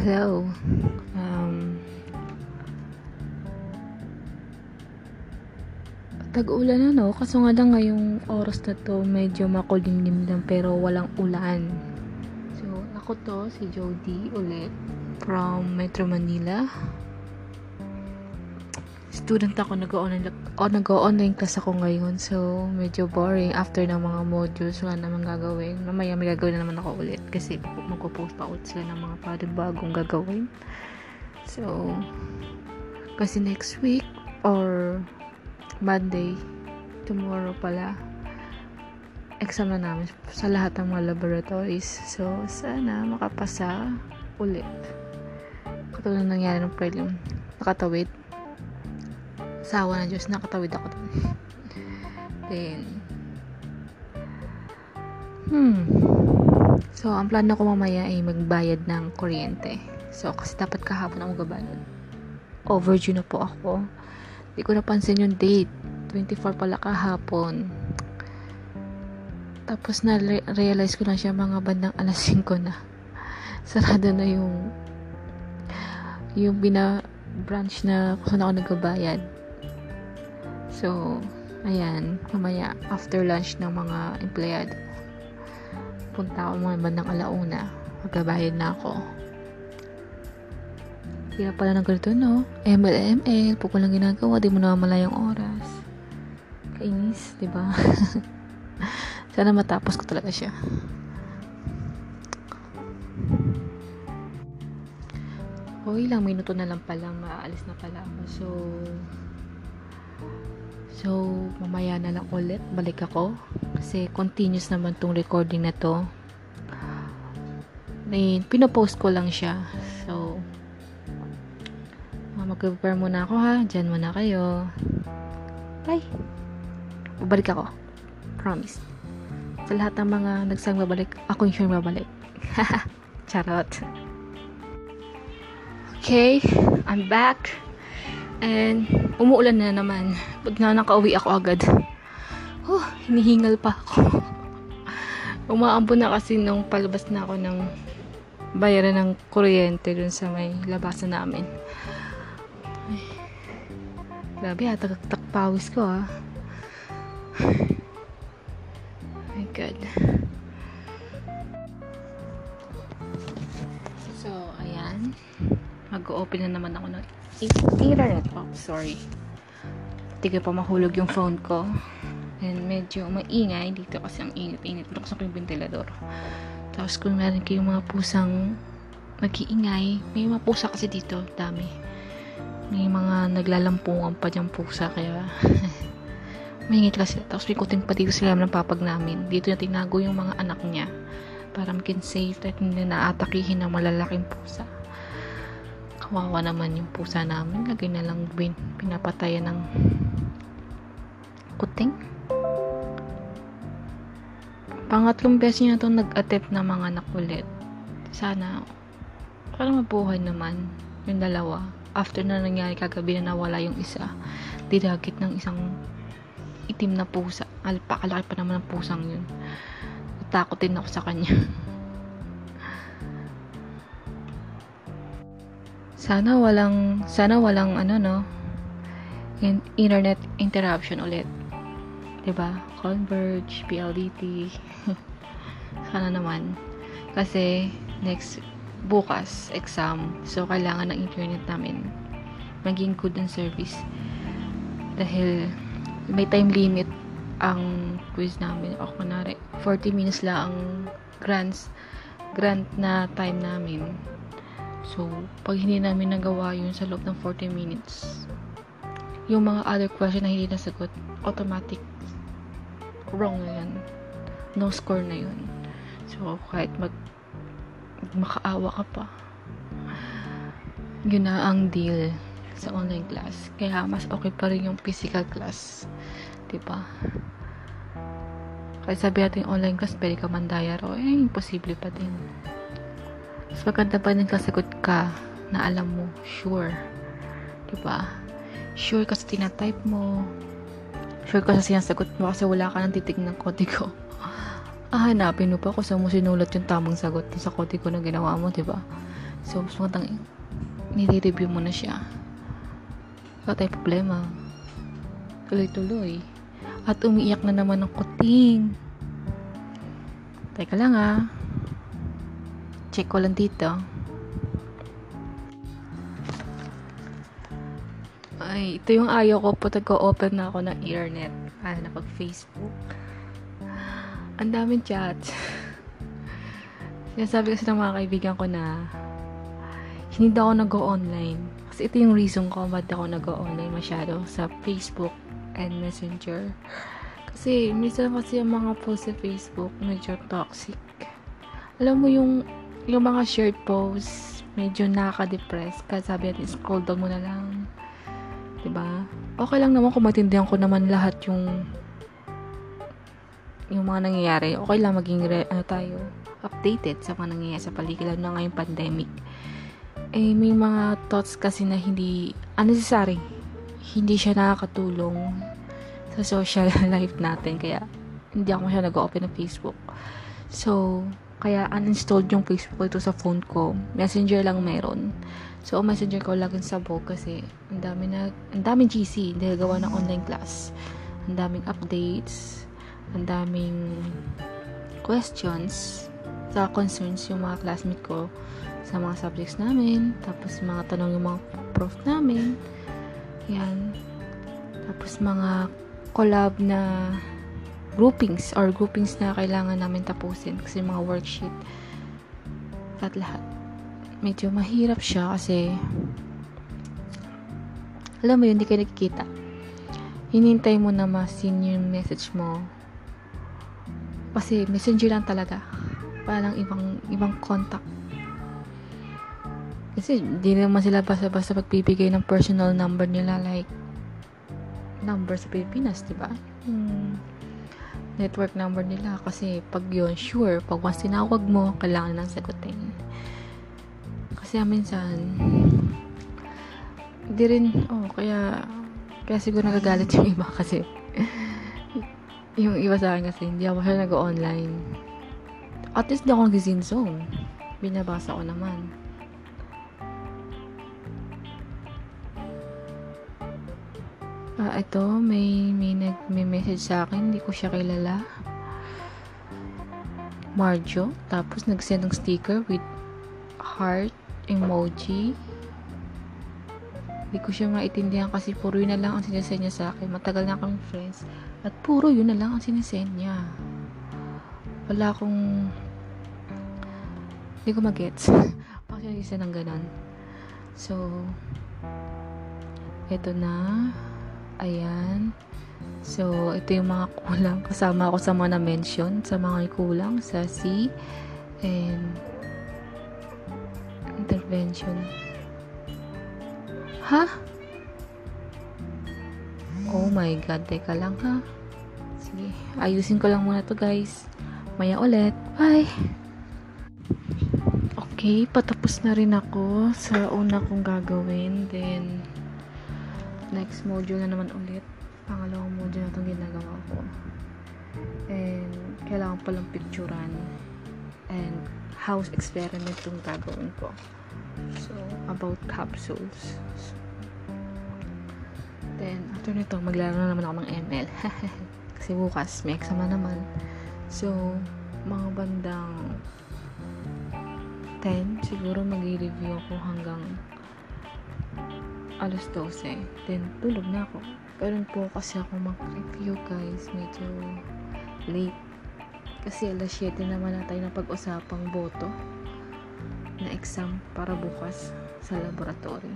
Hello. Um, tag-ulan na no, kaso nga lang ngayong oras na to medyo makulimlim lang pero walang ulan. So, ako to, si Jody ulit from Metro Manila. Student ako, nag-online, oh, nag-online class ako ngayon. So, medyo boring after ng mga modules. Wala naman gagawin. Mamaya may gagawin na naman ako ulit. Kasi magpo-post pa ulit sila ng mga bagong gagawin. So, kasi next week or Monday, tomorrow pala, exam na namin sa lahat ng mga laboratories. So, sana makapasa ulit. Katulad ng nangyari ng prelim. Nakatawid sawa ng Diyos, nakatawid ako dun. Then, hmm. So, ang plano ko mamaya ay magbayad ng kuryente. So, kasi dapat kahapon ako gabalod. Overdue na po ako. Hindi ko napansin yung date. 24 pala kahapon. Tapos na-realize ko na siya mga bandang alas 5 na. Sarado na yung yung bina branch na kung ako nagbabayad. So, ayan, mamaya after lunch ng mga empleyado, punta ako mga bandang alauna. Magkabayad na ako. Hirap pala ng ganito, no? ML, ML, po lang ginagawa, di mo na yung oras. Kainis, di ba? Sana matapos ko talaga siya. O, ilang minuto na lang pala, maaalis na pala ako. So, So, mamaya na lang ulit, balik ako. Kasi continuous naman tong recording na to. And, pinopost ko lang siya. So, mag-prepare muna ako ha. Diyan muna kayo. Bye! Babalik ako. Promise. Sa lahat ng mga nagsang babalik, ako yung sure babalik. Charot. Okay, I'm back. And, umuulan na naman. Pag na nakauwi ako agad. Oh, hinihingal pa ako. Umaambo na kasi nung palabas na ako ng bayaran ng kuryente dun sa may labasan namin. Ay, grabe ha, tagaktak pawis ko ha. my God. So, ayan. Mag-open na naman ako ng internet. Oh, sorry. Tiga pa mahulog yung phone ko. And medyo maingay dito kasi ang init-init. Buksan ko yung ventilador. Tapos kung meron kayong mga pusang nag-iingay, may mga pusa kasi dito, dami. May mga naglalampungan pa dyan pusa, kaya mahingit kasi. Tapos may kuting pa dito sila ng papag namin. Dito na tinago yung mga anak niya para makin safe at hindi naatakihin ng malalaking pusa kawawa naman yung pusa namin. Lagay na lang bin, pinapatayan ng kuting. Pangatlong beses niya itong nag-attempt na mga anak ulit. Sana para mabuhay naman yung dalawa. After na nangyari kagabi na nawala yung isa didagit ng isang itim na pusa. Alpakalaki pa naman ng pusang yun. Natakotin ako sa kanya Sana walang, sana walang ano no, in, internet interruption ulit. 'Di ba? Converge, PLDT. sana naman. Kasi next bukas exam. So kailangan ng internet namin maging good ang service. Dahil may time limit ang quiz namin. O kunwari, 40 minutes lang ang grants grant na time namin. So, pag hindi namin nagawa yun sa loob ng 40 minutes, yung mga other question na hindi nasagot, automatic wrong yan. No score na yun. So, kahit mag makaawa ka pa, yun na ang deal sa online class. Kaya, mas okay pa rin yung physical class. Diba? Kaya sabi natin online class, pwede ka mandaya raw. Eh, imposible pa din. Mas maganda pa din kasagot ka na alam mo, sure. Diba? Sure ka sa tinatype mo. Sure ka sa sinasagot mo kasi wala ka nang titig ng kodigo. Ah, hanapin mo pa kung saan mo sinulat yung tamang sagot sa kodigo na ginawa mo, diba? So, mas magandang nire-review mo na siya. Wala tayong problema. Tuloy-tuloy. At umiiyak na naman ng kuting. Teka lang ah. Check ko lang dito. Ay, ito yung ayaw ko po nag-open na ako ng internet. Ah, na pag-Facebook. Ang daming chats. Sinasabi kasi ng mga kaibigan ko na hindi daw ako nag-online. Kasi ito yung reason ko ba't ako nag-online masyado sa Facebook and Messenger. Kasi minsan kasi yung mga post sa Facebook medyo toxic. Alam mo yung yung mga shared posts medyo nakaka-depress. Kaya sabi natin, scroll down mo na lang ba? Okay lang naman kung maintindihan ko naman lahat yung yung mga nangyayari. Okay lang maging re, ano tayo, updated sa mga nangyayari sa paligid lalo ngayong pandemic. Eh, may mga thoughts kasi na hindi unnecessary. Hindi siya nakakatulong sa social life natin. Kaya, hindi ako siya nag-open ng Facebook. So, kaya uninstalled yung Facebook ito sa phone ko. Messenger lang meron. So, messenger ko laging sabog kasi ang dami na, ang daming GC dahil gawa ng online class. Ang daming updates, ang daming questions sa concerns yung mga classmate ko sa mga subjects namin. Tapos, mga tanong yung mga prof namin. Yan. Tapos, mga collab na groupings or groupings na kailangan namin tapusin kasi mga worksheet at lahat medyo mahirap siya kasi alam mo yun, hindi kayo nakikita. Hinintay mo na masin yung message mo. Kasi messenger lang talaga. Parang ibang, ibang contact. Kasi di naman sila basta-basta pagbibigay ng personal number nila like number sa Pilipinas, di ba? Hmm. Network number nila kasi pag yun, sure, pag once tinawag mo, kailangan nang sagutin. Kasi minsan, di rin, oh, kaya, kaya siguro nagagalit yung iba kasi, yung iba sa akin kasi, hindi ako siya nag-online. At least di ako zone. Binabasa ko naman. Ah, ito, may, may nag-message sa akin, hindi ko siya kilala. Marjo, tapos nag-send ng sticker with heart emoji. Hindi ko siya maintindihan kasi puro yun na lang ang sinesend niya sa akin. Matagal na akong friends. At puro yun na lang ang sinesend niya. Wala akong... Hindi ko magets. Bakit siya isa ng ganon? So, eto na. Ayan. So, ito yung mga kulang. Kasama ako sa mga na-mention. Sa mga kulang. Sa C. And intervention. Ha? Oh my God, teka lang ha. Sige, ayusin ko lang muna to guys. Maya ulit. Bye! Okay, patapos na rin ako sa una kong gagawin. Then, next module na naman ulit. Pangalawang module na itong ginagawa ko. And, kailangan palang picturean. And, house experiment itong gagawin ko. So, about capsules. Then, after nito, maglaro na naman ako ng ML. Kasi bukas, may exam na naman. So, mga bandang 10, siguro mag-review ako hanggang alas 12. Then, tulog na ako. Pero po kasi ako mag-review, guys. Medyo late. Kasi alas 7 naman na tayo na pag-usapang boto na exam para bukas sa laboratory.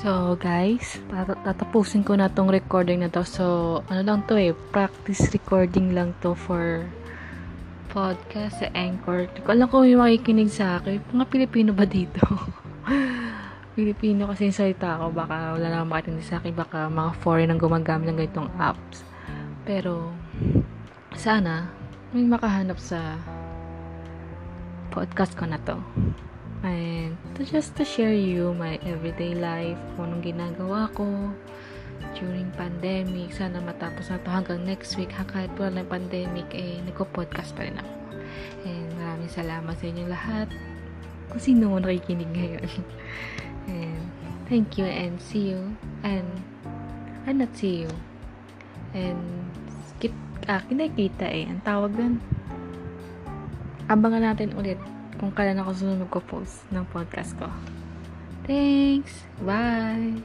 So, guys, tatapusin ko na tong recording na to. So, ano lang to eh, practice recording lang to for podcast sa Anchor. Ko alam kung may makikinig sa akin. Mga Pilipino ba dito? Pilipino kasi yung salita ko. Baka wala na makikinig sa akin. Baka mga foreign ang gumagamit ng ganitong apps. Pero, sana, may makahanap sa podcast ko na to. And to just to share you my everyday life, kung anong ginagawa ko during pandemic. Sana matapos na to hanggang next week. Ha, kahit wala ng pandemic, eh, nagko-podcast pa rin ako. And maraming salamat sa inyong lahat. Kung sino mo nakikinig ngayon. and thank you and see you. And I not see you. And kit, ah, kinakita eh. Ang tawag dun. Abangan natin ulit kung kailan ako sunod magko-post ng podcast ko. Thanks! Bye!